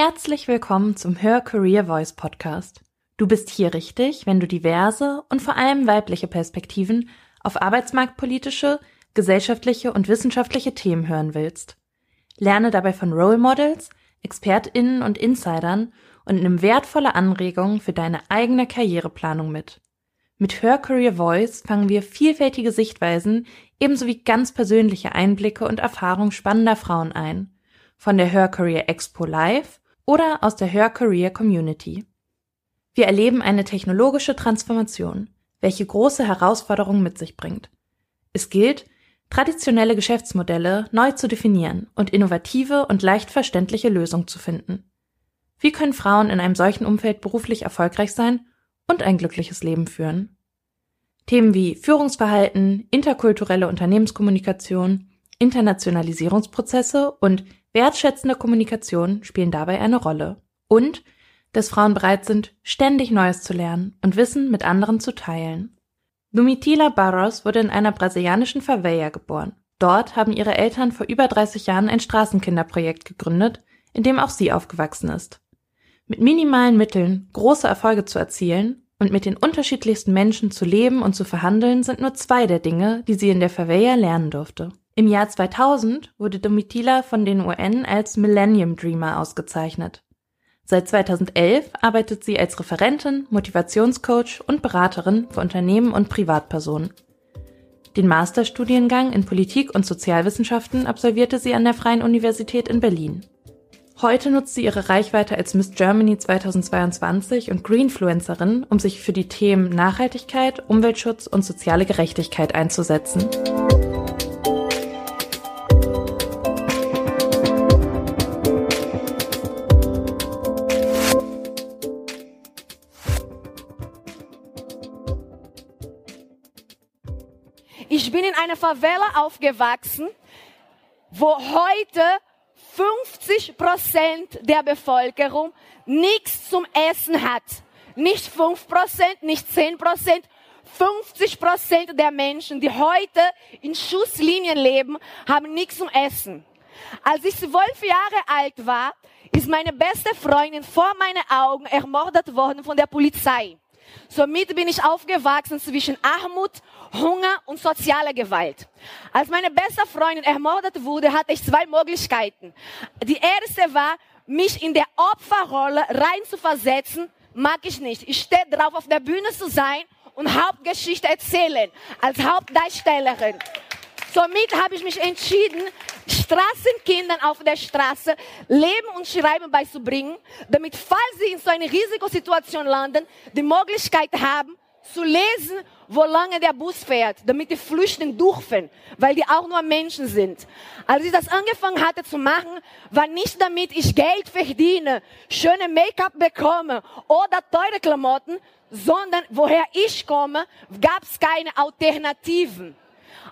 Herzlich willkommen zum Her Career Voice Podcast. Du bist hier richtig, wenn du diverse und vor allem weibliche Perspektiven auf arbeitsmarktpolitische, gesellschaftliche und wissenschaftliche Themen hören willst. Lerne dabei von Role Models, ExpertInnen und Insidern und nimm wertvolle Anregungen für deine eigene Karriereplanung mit. Mit Her Career Voice fangen wir vielfältige Sichtweisen ebenso wie ganz persönliche Einblicke und Erfahrungen spannender Frauen ein. Von der Her Career Expo Live oder aus der Her Career Community. Wir erleben eine technologische Transformation, welche große Herausforderungen mit sich bringt. Es gilt, traditionelle Geschäftsmodelle neu zu definieren und innovative und leicht verständliche Lösungen zu finden. Wie können Frauen in einem solchen Umfeld beruflich erfolgreich sein und ein glückliches Leben führen? Themen wie Führungsverhalten, interkulturelle Unternehmenskommunikation, Internationalisierungsprozesse und wertschätzende Kommunikation spielen dabei eine Rolle. Und dass Frauen bereit sind, ständig Neues zu lernen und Wissen mit anderen zu teilen. Lumitila Barros wurde in einer brasilianischen Favela geboren. Dort haben ihre Eltern vor über 30 Jahren ein Straßenkinderprojekt gegründet, in dem auch sie aufgewachsen ist. Mit minimalen Mitteln große Erfolge zu erzielen und mit den unterschiedlichsten Menschen zu leben und zu verhandeln sind nur zwei der Dinge, die sie in der Favela lernen durfte. Im Jahr 2000 wurde Domitila von den UN als Millennium Dreamer ausgezeichnet. Seit 2011 arbeitet sie als Referentin, Motivationscoach und Beraterin für Unternehmen und Privatpersonen. Den Masterstudiengang in Politik und Sozialwissenschaften absolvierte sie an der Freien Universität in Berlin. Heute nutzt sie ihre Reichweite als Miss Germany 2022 und Greenfluencerin, um sich für die Themen Nachhaltigkeit, Umweltschutz und soziale Gerechtigkeit einzusetzen. Favela aufgewachsen, wo heute 50 Prozent der Bevölkerung nichts zum Essen hat. Nicht 5 Prozent, nicht 10 Prozent, 50 Prozent der Menschen, die heute in Schusslinien leben, haben nichts zum Essen. Als ich zwölf Jahre alt war, ist meine beste Freundin vor meinen Augen ermordet worden von der Polizei. Somit bin ich aufgewachsen zwischen Armut, Hunger und sozialer Gewalt. Als meine beste Freundin ermordet wurde, hatte ich zwei Möglichkeiten. Die erste war, mich in der Opferrolle rein zu versetzen, mag ich nicht. Ich stehe drauf, auf der Bühne zu sein und Hauptgeschichte erzählen, als Hauptdarstellerin. Somit habe ich mich entschieden, Straßenkindern auf der Straße Leben und Schreiben beizubringen, damit, falls sie in so eine Risikosituation landen, die Möglichkeit haben, zu lesen, wo lange der Bus fährt, damit die flüchten dürfen, weil die auch nur Menschen sind. Als ich das angefangen hatte zu machen, war nicht damit ich Geld verdiene, schöne Make-up bekomme oder teure Klamotten, sondern woher ich komme, gab es keine Alternativen.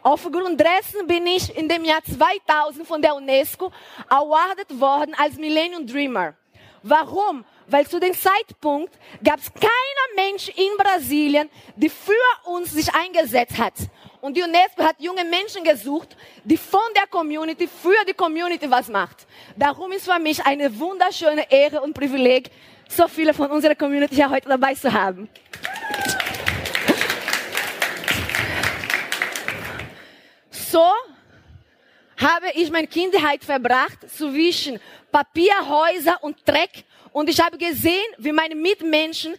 Aufgrund dessen bin ich in dem Jahr 2000 von der UNESCO awarded worden als Millennium Dreamer. Warum? Weil zu dem Zeitpunkt gab es keiner Mensch in Brasilien, die für uns sich eingesetzt hat. Und die UNESCO hat junge Menschen gesucht, die von der Community für die Community was macht. Darum ist für mich eine wunderschöne Ehre und Privileg, so viele von unserer Community hier heute dabei zu haben. So habe ich meine Kindheit verbracht zwischen Papierhäuser und Dreck und ich habe gesehen, wie meine Mitmenschen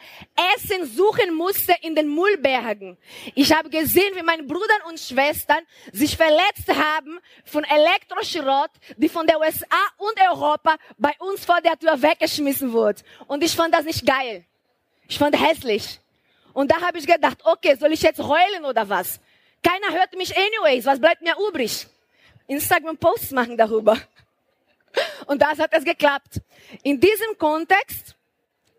Essen suchen mussten in den Müllbergen. Ich habe gesehen, wie meine Brüder und Schwestern sich verletzt haben von Elektroschrott, die von der USA und Europa bei uns vor der Tür weggeschmissen wurde. Und ich fand das nicht geil. Ich fand hässlich. Und da habe ich gedacht, okay, soll ich jetzt heulen oder was? Keiner hört mich anyways. Was bleibt mir übrig? Instagram-Posts machen darüber. Und das hat es geklappt. In diesem Kontext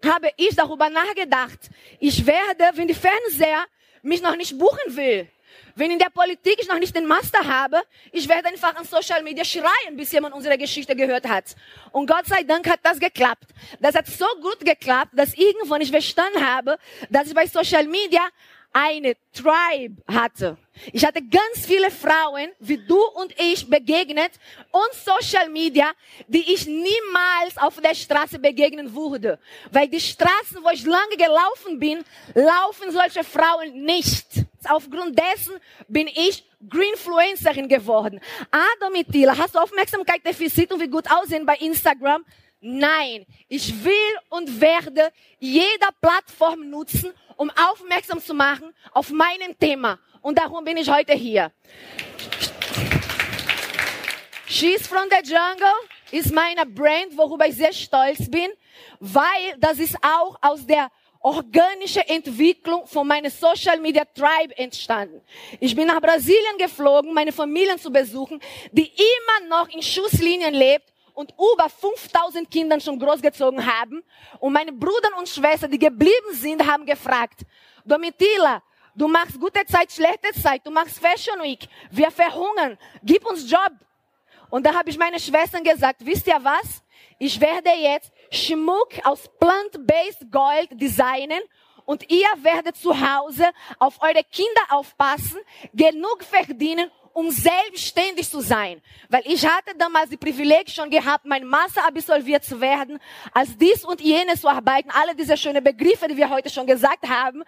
habe ich darüber nachgedacht. Ich werde, wenn die Fernseher mich noch nicht buchen will, wenn in der Politik ich noch nicht den Master habe, ich werde einfach an Social Media schreien, bis jemand unsere Geschichte gehört hat. Und Gott sei Dank hat das geklappt. Das hat so gut geklappt, dass irgendwann ich verstanden habe, dass ich bei Social Media eine Tribe hatte. Ich hatte ganz viele Frauen, wie du und ich, begegnet und Social Media, die ich niemals auf der Straße begegnen würde. Weil die Straßen, wo ich lange gelaufen bin, laufen solche Frauen nicht. Aufgrund dessen bin ich Greenfluencerin geworden. Ah, Mitila, hast du Aufmerksamkeitsdefizit und wie gut aussehen bei Instagram? Nein, ich will und werde jede Plattform nutzen, um aufmerksam zu machen auf meinem Thema. Und darum bin ich heute hier. She's from the Jungle ist meine Brand, worüber ich sehr stolz bin, weil das ist auch aus der organische Entwicklung von meiner Social Media Tribe entstanden. Ich bin nach Brasilien geflogen, meine Familien zu besuchen, die immer noch in Schusslinien lebt und über 5000 Kindern schon großgezogen haben. Und meine Brüder und Schwestern, die geblieben sind, haben gefragt, Domitila, du machst gute Zeit, schlechte Zeit, du machst Fashion Week, wir verhungern, gib uns Job. Und da habe ich meine Schwestern gesagt, wisst ihr was? Ich werde jetzt Schmuck aus plant-based Gold designen und ihr werdet zu Hause auf eure Kinder aufpassen, genug verdienen, um selbstständig zu sein. Weil ich hatte damals die Privileg schon gehabt, mein Master absolviert zu werden, als dies und jenes zu arbeiten, alle diese schönen Begriffe, die wir heute schon gesagt haben.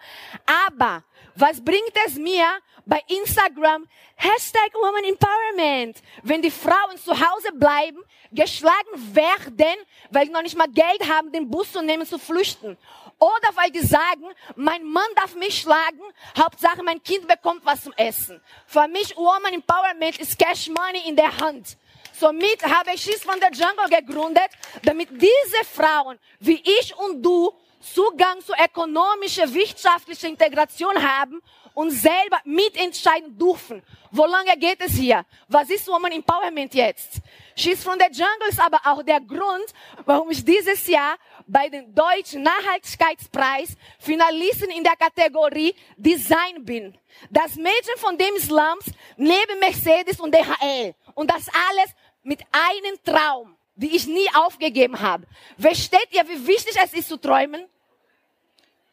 Aber was bringt es mir bei Instagram? Hashtag Woman Empowerment. Wenn die Frauen zu Hause bleiben, geschlagen werden, weil sie noch nicht mal Geld haben, den Bus zu nehmen, zu flüchten. Oder weil die sagen, mein Mann darf mich schlagen, Hauptsache mein Kind bekommt was zum Essen. Für mich Woman Empowerment ist Cash Money in der Hand. Somit habe ich Schiss von der Jungle gegründet, damit diese Frauen wie ich und du Zugang zu ökonomischer, wirtschaftlicher Integration haben und selber mitentscheiden dürfen. Wo lange geht es hier? Was ist Woman Empowerment jetzt? She's from the Jungle ist aber auch der Grund, warum ich dieses Jahr bei den Deutschen Nachhaltigkeitspreis Finalisten in der Kategorie Design bin. Das Mädchen von dem Slums neben Mercedes und DHL. Und das alles mit einem Traum, die ich nie aufgegeben habe. Versteht ihr, wie wichtig es ist zu träumen?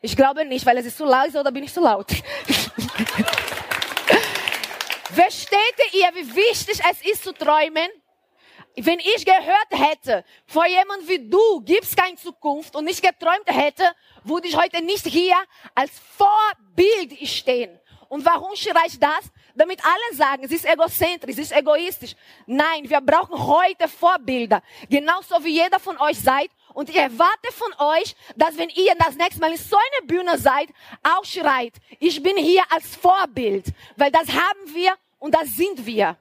Ich glaube nicht, weil es ist zu laut oder bin ich zu laut? Versteht ihr, wie wichtig es ist zu träumen? Wenn ich gehört hätte, vor jemand wie du gibt's keine Zukunft und nicht geträumt hätte, würde ich heute nicht hier als Vorbild stehen. Und warum schreie ich das? Damit alle sagen, es ist egozentrisch, es ist egoistisch. Nein, wir brauchen heute Vorbilder. Genauso wie jeder von euch seid. Und ich erwarte von euch, dass wenn ihr das nächste Mal in so einer Bühne seid, auch schreit, ich bin hier als Vorbild. Weil das haben wir und das sind wir.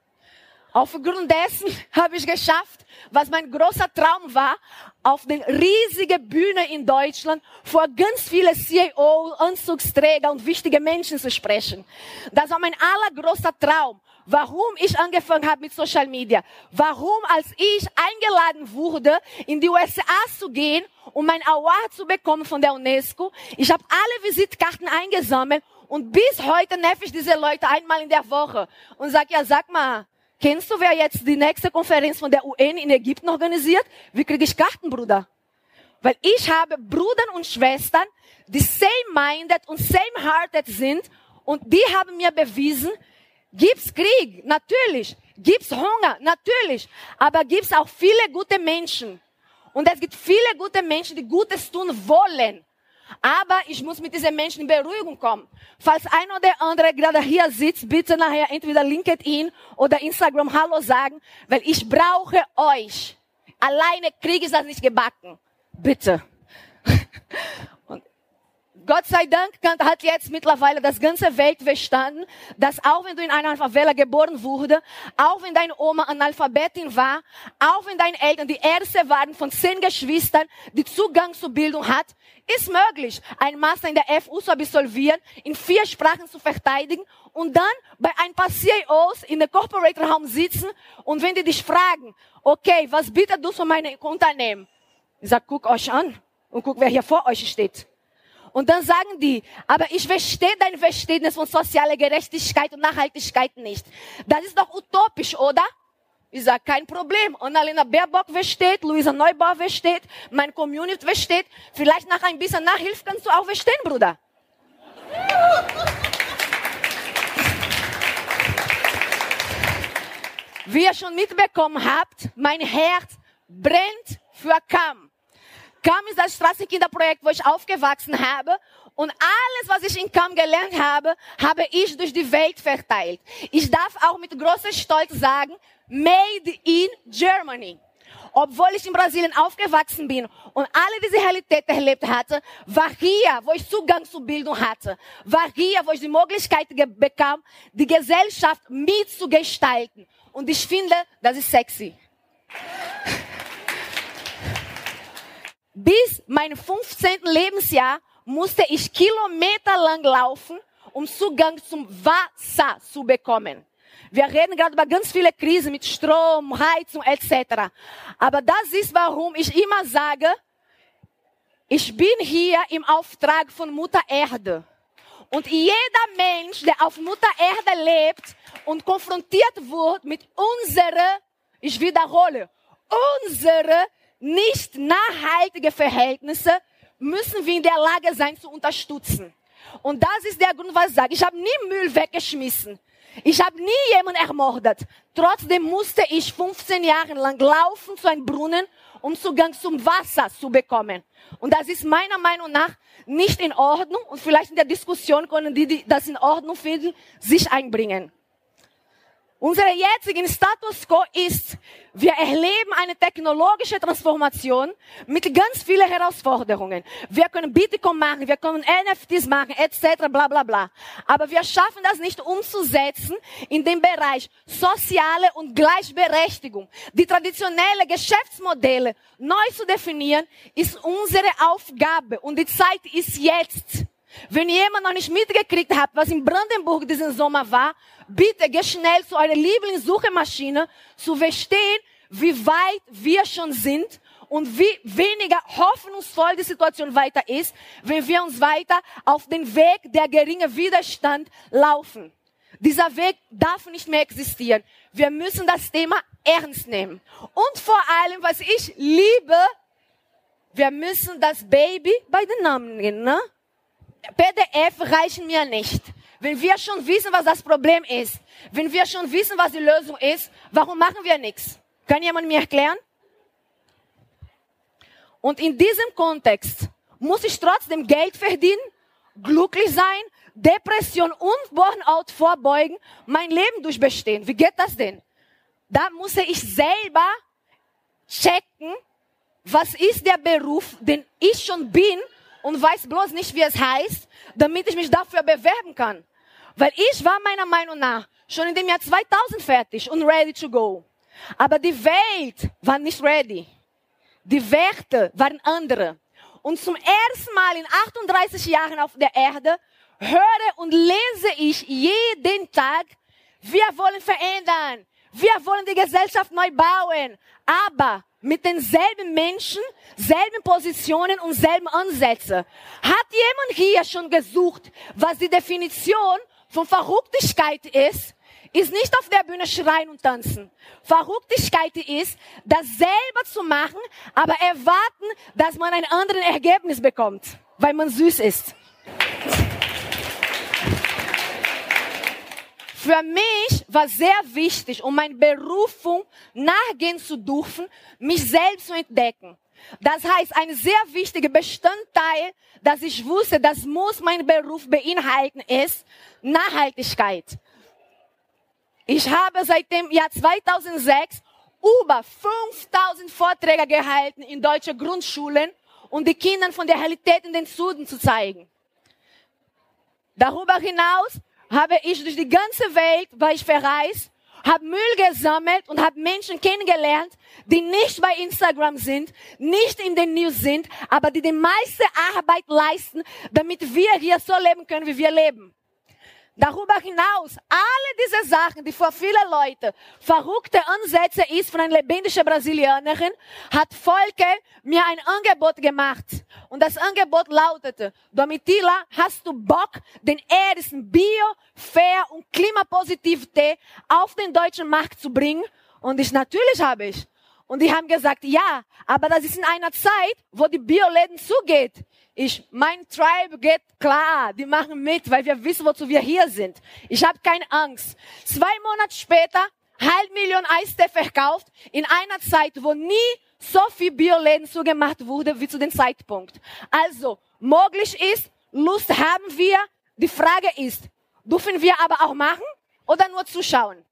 Aufgrund dessen habe ich geschafft, was mein großer Traum war, auf den riesigen Bühne in Deutschland vor ganz vielen CEO, Anzugsträger und wichtige Menschen zu sprechen. Das war mein allergrößter Traum. Warum ich angefangen habe mit Social Media. Warum, als ich eingeladen wurde, in die USA zu gehen, um mein Award zu bekommen von der UNESCO. Ich habe alle Visitkarten eingesammelt und bis heute nerv ich diese Leute einmal in der Woche und sag ja, sag mal, Kennst du, wer jetzt die nächste Konferenz von der UN in Ägypten organisiert? Wie kriege ich Karten, Bruder? Weil ich habe Brüder und Schwestern, die same-minded und same-hearted sind und die haben mir bewiesen, gibt's Krieg, natürlich, gibt's Hunger, natürlich, aber gibt's auch viele gute Menschen. Und es gibt viele gute Menschen, die Gutes tun wollen. Aber ich muss mit diesen Menschen in Beruhigung kommen. Falls ein oder andere gerade hier sitzt, bitte nachher entweder LinkedIn oder Instagram Hallo sagen, weil ich brauche euch. Alleine kriege ich das nicht gebacken. Bitte. Gott sei Dank hat jetzt mittlerweile das ganze Welt verstanden, dass auch wenn du in einer Favela geboren wurde, auch wenn deine Oma Analphabetin war, auch wenn deine Eltern die erste waren von zehn Geschwistern, die Zugang zur Bildung hat, ist möglich, ein Master in der FU zu absolvieren, in vier Sprachen zu verteidigen und dann bei ein paar CEOs in der Corporate Raum sitzen und wenn die dich fragen, okay, was bietet du von meinem Unternehmen? Ich sag, guck euch an und guck, wer hier vor euch steht. Und dann sagen die, aber ich verstehe dein Verständnis von sozialer Gerechtigkeit und Nachhaltigkeit nicht. Das ist doch utopisch, oder? Ich sage, kein Problem. Annalena Baerbock versteht, Luisa Neubauer versteht, mein Community versteht. Vielleicht nach ein bisschen Nachhilfe kannst du auch verstehen, Bruder. Wie ihr schon mitbekommen habt, mein Herz brennt für Kamm. Kam ist das Straßenkinderprojekt, wo ich aufgewachsen habe. Und alles, was ich in Kam gelernt habe, habe ich durch die Welt verteilt. Ich darf auch mit großem Stolz sagen, made in Germany. Obwohl ich in Brasilien aufgewachsen bin und alle diese Realität erlebt hatte, war hier, wo ich Zugang zur Bildung hatte, war hier, wo ich die Möglichkeit bekam, die Gesellschaft mitzugestalten. Und ich finde, das ist sexy. Bis mein 15. Lebensjahr musste ich kilometerlang laufen, um Zugang zum Wasser zu bekommen. Wir reden gerade über ganz viele Krisen mit Strom, Heizung etc. Aber das ist, warum ich immer sage, ich bin hier im Auftrag von Mutter Erde. Und jeder Mensch, der auf Mutter Erde lebt und konfrontiert wird mit unserer, ich wiederhole, unsere nicht nachhaltige Verhältnisse müssen wir in der Lage sein zu unterstützen. Und das ist der Grund, was ich sage. Ich habe nie Müll weggeschmissen. Ich habe nie jemanden ermordet. Trotzdem musste ich 15 Jahre lang laufen zu einem Brunnen, um Zugang zum Wasser zu bekommen. Und das ist meiner Meinung nach nicht in Ordnung. Und vielleicht in der Diskussion können die, die das in Ordnung finden, sich einbringen. Unser jetzigen Status quo ist, wir erleben eine technologische Transformation mit ganz vielen Herausforderungen. Wir können Bitcoin machen, wir können NFTs machen, etc., bla, bla, bla. Aber wir schaffen das nicht umzusetzen in dem Bereich soziale und Gleichberechtigung. Die traditionelle Geschäftsmodelle neu zu definieren, ist unsere Aufgabe und die Zeit ist jetzt. Wenn jemand noch nicht mitgekriegt hat, was in Brandenburg diesen Sommer war, bitte geh schnell zu eurer Lieblingssuchemaschine zu verstehen, wie weit wir schon sind und wie weniger hoffnungsvoll die Situation weiter ist, wenn wir uns weiter auf den Weg der geringe Widerstand laufen. Dieser Weg darf nicht mehr existieren. Wir müssen das Thema ernst nehmen. Und vor allem, was ich liebe, wir müssen das Baby bei den Namen nennen. Ne? PDF reichen mir nicht. Wenn wir schon wissen, was das Problem ist, wenn wir schon wissen, was die Lösung ist, warum machen wir nichts? Kann jemand mir erklären? Und in diesem Kontext muss ich trotzdem Geld verdienen, glücklich sein, Depression und Burnout vorbeugen, mein Leben durchbestehen. Wie geht das denn? Da muss ich selber checken, was ist der Beruf, den ich schon bin und weiß bloß nicht, wie es heißt, damit ich mich dafür bewerben kann. Weil ich war meiner Meinung nach schon in dem Jahr 2000 fertig und ready to go. Aber die Welt war nicht ready. Die Werte waren andere. Und zum ersten Mal in 38 Jahren auf der Erde höre und lese ich jeden Tag, wir wollen verändern. Wir wollen die Gesellschaft neu bauen. Aber mit denselben Menschen, selben Positionen und selben Ansätze. Hat jemand hier schon gesucht, was die Definition von Verrücktigkeit ist? Ist nicht auf der Bühne schreien und tanzen. Verrücktigkeit ist, das selber zu machen, aber erwarten, dass man ein anderes Ergebnis bekommt, weil man süß ist. Für mich war sehr wichtig, um meine Berufung nachgehen zu dürfen, mich selbst zu entdecken. Das heißt, ein sehr wichtiger Bestandteil, dass ich wusste, das muss mein Beruf beinhalten, ist Nachhaltigkeit. Ich habe seit dem Jahr 2006 über 5000 Vorträge gehalten in deutsche Grundschulen, um die Kindern von der Realität in den Süden zu zeigen. Darüber hinaus habe ich durch die ganze Welt, war ich verreist, habe Müll gesammelt und habe Menschen kennengelernt, die nicht bei Instagram sind, nicht in den News sind, aber die die meiste Arbeit leisten, damit wir hier so leben können, wie wir leben. Darüber hinaus, alle diese Sachen, die für viele Leute verrückte Ansätze ist von einer lebendigen Brasilianerin, hat Volke mir ein Angebot gemacht. Und das Angebot lautete, Domitila, hast du Bock, den ersten Bio, Fair und Klimapositiv Tee auf den deutschen Markt zu bringen? Und ich, natürlich habe ich. Und die haben gesagt, ja, aber das ist in einer Zeit, wo die Bioläden zugeht. Ich, mein Tribe geht klar, die machen mit, weil wir wissen, wozu wir hier sind. Ich habe keine Angst. Zwei Monate später halb Million Eistee verkauft in einer Zeit, wo nie so viel Bioläden zugemacht wurde wie zu dem Zeitpunkt. Also, möglich ist, Lust haben wir. Die Frage ist, dürfen wir aber auch machen oder nur zuschauen?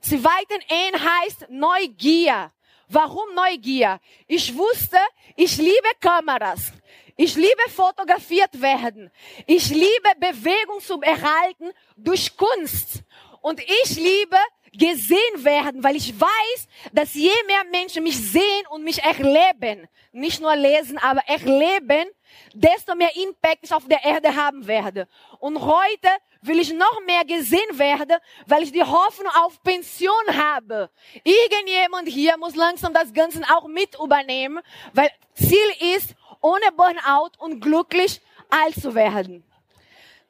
Zweiten Ehen heißt Neugier. Warum Neugier? Ich wusste, ich liebe Kameras. Ich liebe fotografiert werden. Ich liebe Bewegung zu erhalten durch Kunst. Und ich liebe gesehen werden, weil ich weiß, dass je mehr Menschen mich sehen und mich erleben, nicht nur lesen, aber erleben, desto mehr Impact ich auf der Erde haben werde. Und heute will ich noch mehr gesehen werden, weil ich die Hoffnung auf Pension habe. Irgendjemand hier muss langsam das Ganze auch mit übernehmen, weil Ziel ist, ohne Burnout und glücklich alt zu werden.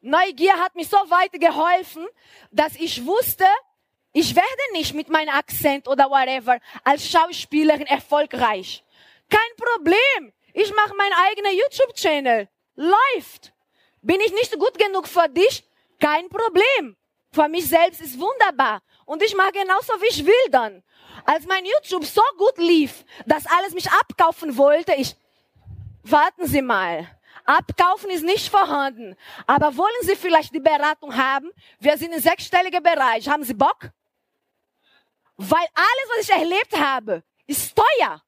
Neugier hat mich so weit geholfen, dass ich wusste, ich werde nicht mit meinem Akzent oder whatever als Schauspielerin erfolgreich. Kein Problem. Ich mache meinen eigenen YouTube-Channel. Läuft. Bin ich nicht gut genug für dich? Kein Problem. Für mich selbst ist wunderbar. Und ich mache genauso, wie ich will dann. Als mein YouTube so gut lief, dass alles mich abkaufen wollte, ich, warten Sie mal. Abkaufen ist nicht vorhanden. Aber wollen Sie vielleicht die Beratung haben? Wir sind im sechsstelligen Bereich. Haben Sie Bock? Weil alles, was ich erlebt habe, ist teuer.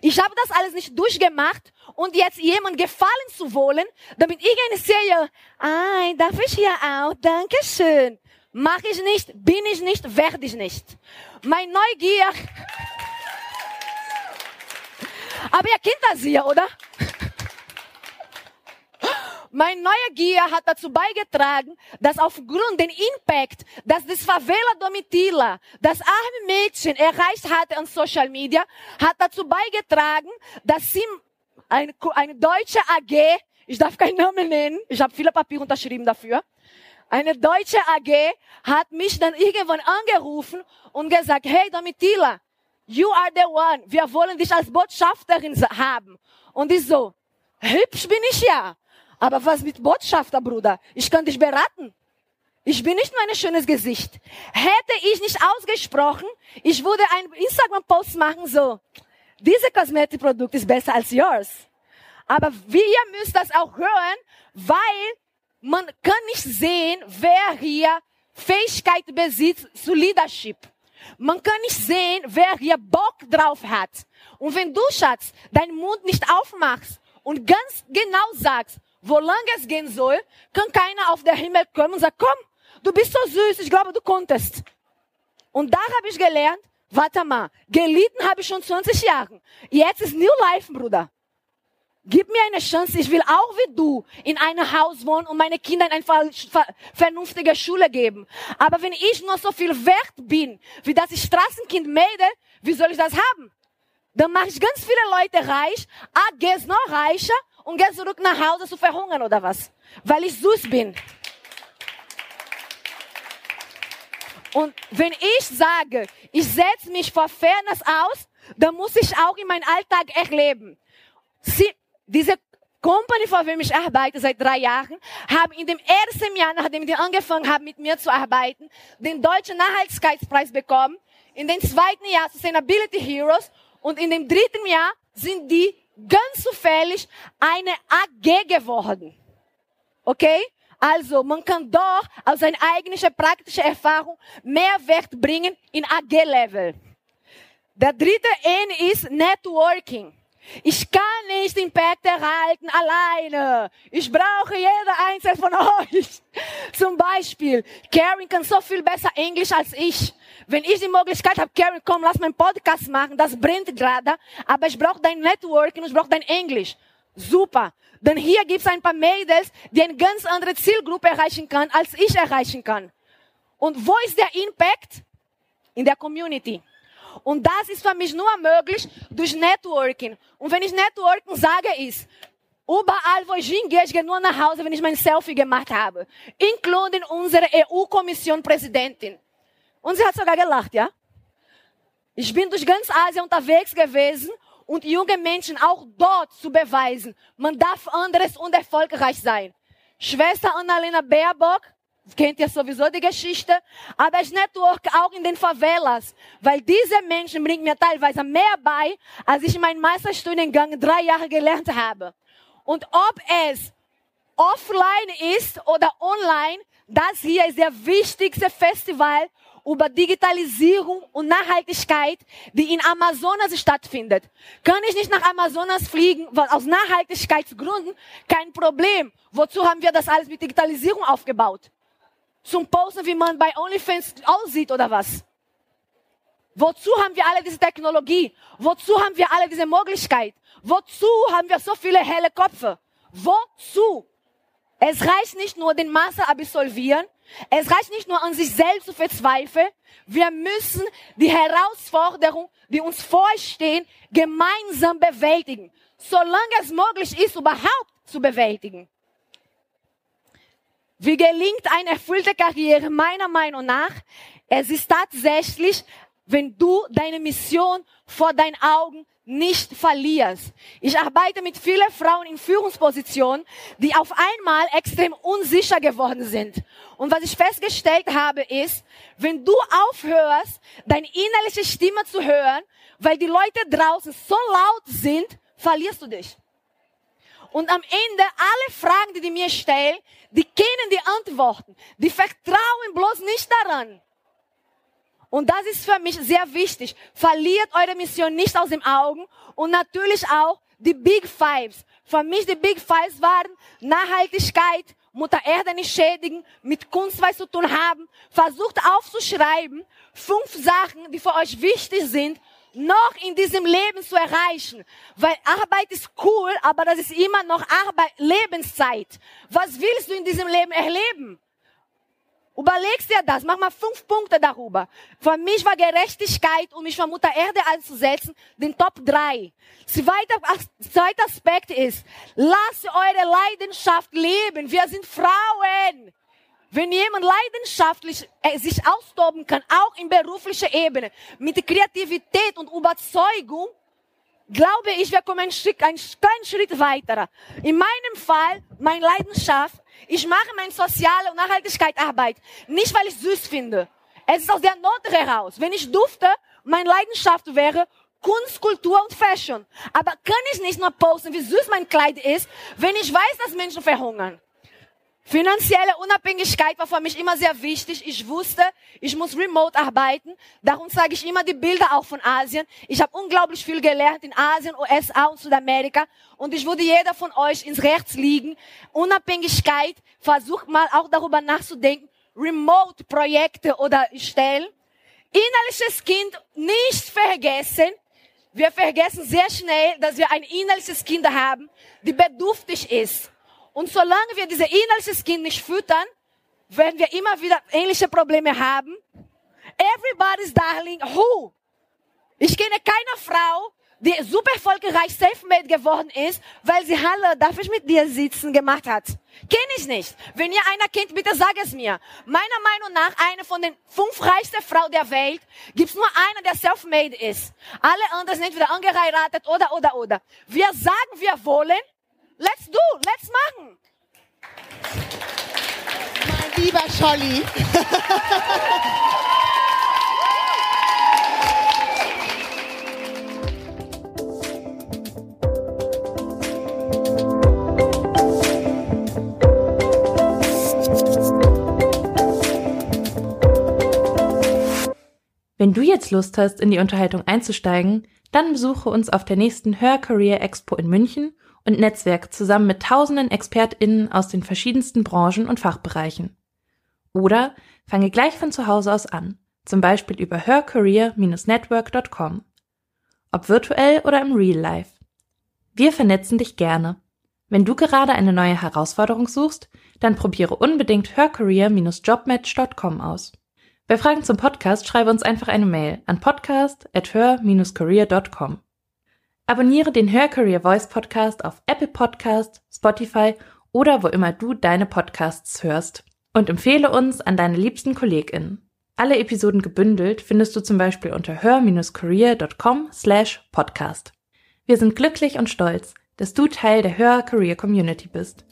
Ich habe das alles nicht durchgemacht und jetzt jemand gefallen zu wollen, damit ich sehe, ah, darf ich hier auch, Dankeschön. Mach ich nicht, bin ich nicht, werde ich nicht. Mein Neugier. Aber ihr kennt das hier, oder? Mein neuer Gier hat dazu beigetragen, dass aufgrund den Impact, dass das Favela Domitila, das arme Mädchen erreicht hatte an Social Media, hat dazu beigetragen, dass sie eine, eine deutsche AG, ich darf keinen Namen nennen, ich habe viele Papiere unterschrieben dafür, eine deutsche AG hat mich dann irgendwann angerufen und gesagt, hey Domitila, you are the one, wir wollen dich als Botschafterin haben. Und ich so, hübsch bin ich ja. Aber was mit Botschafter, Bruder? Ich kann dich beraten. Ich bin nicht nur ein schönes Gesicht. Hätte ich nicht ausgesprochen, ich würde einen Instagram-Post machen, so, diese Kosmetikprodukt ist besser als yours. Aber wir müssen das auch hören, weil man kann nicht sehen, wer hier Fähigkeit besitzt zu Leadership. Man kann nicht sehen, wer hier Bock drauf hat. Und wenn du, Schatz, deinen Mund nicht aufmachst und ganz genau sagst, wo lang es gehen soll, kann keiner auf der Himmel kommen und sagen, komm, du bist so süß, ich glaube, du konntest. Und da habe ich gelernt, warte mal, gelitten habe ich schon 20 Jahre. Jetzt ist New Life, Bruder. Gib mir eine Chance, ich will auch wie du in einem Haus wohnen und meine Kinder in eine vernünftige Schule geben. Aber wenn ich nur so viel wert bin, wie das ich Straßenkind melde, wie soll ich das haben? Dann mache ich ganz viele Leute reich, AGs noch reicher und gehe zurück nach Hause zu verhungern oder was? Weil ich süß bin. Und wenn ich sage, ich setze mich vor Fairness aus, dann muss ich auch in meinem Alltag erleben. Sie, diese Company, vor wem ich arbeite seit drei Jahren, haben in dem ersten Jahr, nachdem die angefangen haben, mit mir zu arbeiten, den deutschen Nachhaltigkeitspreis bekommen. In dem zweiten Jahr Sustainability Heroes und in dem dritten Jahr sind die ganz zufällig eine AG geworden. Okay? Also, man kann doch aus seiner eigenen praktischen Erfahrung Mehrwert bringen in AG-Level. Der dritte N ist Networking. Ich kann nicht Impact erhalten alleine. Ich brauche jeder einzelne von euch. Zum Beispiel, Karen kann so viel besser Englisch als ich. Wenn ich die Möglichkeit habe, Karen, komm, lass meinen Podcast machen, das brennt gerade, aber ich brauche dein Networking, ich brauche dein Englisch. Super. Denn hier gibt es ein paar Mädels, die eine ganz andere Zielgruppe erreichen kann, als ich erreichen kann. Und wo ist der Impact? In der Community. Und das ist für mich nur möglich durch Networking. Und wenn ich Networking sage, ist, überall, wo ich hingehe, ich gehe nur nach Hause, wenn ich mein Selfie gemacht habe. Including unsere EU-Kommission-Präsidentin. Und sie hat sogar gelacht, ja? Ich bin durch ganz Asien unterwegs gewesen und junge Menschen auch dort zu beweisen, man darf anderes und erfolgreich sein. Schwester Annalena Baerbock kennt ihr sowieso die Geschichte. Aber ich network auch in den Favelas, weil diese Menschen bringen mir teilweise mehr bei, als ich in meinem Meisterstudiengang drei Jahre gelernt habe. Und ob es offline ist oder online, das hier ist der wichtigste Festival über Digitalisierung und Nachhaltigkeit, die in Amazonas stattfindet. Kann ich nicht nach Amazonas fliegen, weil aus Nachhaltigkeitsgründen kein Problem. Wozu haben wir das alles mit Digitalisierung aufgebaut? Zum Posten, wie man bei OnlyFans aussieht oder was? Wozu haben wir alle diese Technologie? Wozu haben wir alle diese Möglichkeit? Wozu haben wir so viele helle Köpfe? Wozu? Es reicht nicht nur, den Master absolvieren. Es reicht nicht nur, an sich selbst zu verzweifeln. Wir müssen die Herausforderungen, die uns vorstehen, gemeinsam bewältigen. Solange es möglich ist, überhaupt zu bewältigen. Wie gelingt eine erfüllte Karriere meiner Meinung nach? Es ist tatsächlich, wenn du deine Mission vor deinen Augen nicht verlierst. Ich arbeite mit vielen Frauen in Führungspositionen, die auf einmal extrem unsicher geworden sind. Und was ich festgestellt habe, ist, wenn du aufhörst, deine innerliche Stimme zu hören, weil die Leute draußen so laut sind, verlierst du dich. Und am Ende, alle Fragen, die die mir stellen, die kennen die Antworten. Die vertrauen bloß nicht daran. Und das ist für mich sehr wichtig. Verliert eure Mission nicht aus den Augen und natürlich auch die Big Fives. Für mich die Big Fives waren Nachhaltigkeit, Mutter Erde nicht schädigen, mit Kunst was zu tun haben. Versucht aufzuschreiben, fünf Sachen, die für euch wichtig sind, noch in diesem Leben zu erreichen. Weil Arbeit ist cool, aber das ist immer noch Arbeit, Lebenszeit. Was willst du in diesem Leben erleben? Überlegst dir das, mach mal fünf Punkte darüber. Für mich war Gerechtigkeit, um mich von Mutter Erde einzusetzen, den Top drei. Zweiter, zweiter Aspekt ist, lasst eure Leidenschaft leben. Wir sind Frauen. Wenn jemand leidenschaftlich äh, sich austoben kann, auch in beruflicher Ebene, mit Kreativität und Überzeugung, glaube ich, wir kommen einen, Schritt, einen kleinen Schritt weiter. In meinem Fall, meine Leidenschaft, ich mache meine soziale und Nachhaltigkeitsarbeit nicht, weil ich süß finde. Es ist aus der Not heraus. Wenn ich durfte, meine Leidenschaft wäre Kunst, Kultur und Fashion. Aber kann ich nicht nur posten, wie süß mein Kleid ist, wenn ich weiß, dass Menschen verhungern. Finanzielle Unabhängigkeit war für mich immer sehr wichtig. Ich wusste, ich muss remote arbeiten. Darum zeige ich immer die Bilder auch von Asien. Ich habe unglaublich viel gelernt in Asien, USA und Südamerika. Und ich würde jeder von euch ins Herz liegen. Unabhängigkeit, versucht mal auch darüber nachzudenken. Remote-Projekte oder Stellen. Innerliches Kind nicht vergessen. Wir vergessen sehr schnell, dass wir ein innerliches Kind haben, die bedürftig ist und solange wir diese innerliches Kind nicht füttern, werden wir immer wieder ähnliche Probleme haben. Everybody's darling, who? Ich kenne keine Frau, die super erfolgreich self-made geworden ist, weil sie Hallo, darf ich mit dir sitzen gemacht hat. Kenne ich nicht. Wenn ihr einer kennt, bitte sag es mir. Meiner Meinung nach, eine von den fünf reichsten Frauen der Welt, gibt's nur eine, der self-made ist. Alle anderen sind entweder angeheiratet oder, oder, oder. Wir sagen, wir wollen, Let's do, let's machen. Mein lieber Scholli. Wenn du jetzt Lust hast, in die Unterhaltung einzusteigen, dann besuche uns auf der nächsten Hör Career Expo in München und Netzwerk zusammen mit tausenden ExpertInnen aus den verschiedensten Branchen und Fachbereichen. Oder fange gleich von zu Hause aus an, zum Beispiel über hercareer-network.com. Ob virtuell oder im Real Life. Wir vernetzen dich gerne. Wenn du gerade eine neue Herausforderung suchst, dann probiere unbedingt hercareer-jobmatch.com aus. Bei Fragen zum Podcast schreibe uns einfach eine Mail an podcast at her-career.com. Abonniere den Her Career Voice Podcast auf Apple Podcast, Spotify oder wo immer du deine Podcasts hörst. Und empfehle uns an deine liebsten KollegInnen. Alle Episoden gebündelt findest du zum Beispiel unter hör-career.com slash podcast. Wir sind glücklich und stolz, dass du Teil der Hör Career Community bist.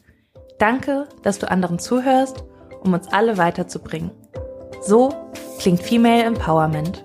Danke, dass du anderen zuhörst um uns alle weiterzubringen. So klingt Female Empowerment.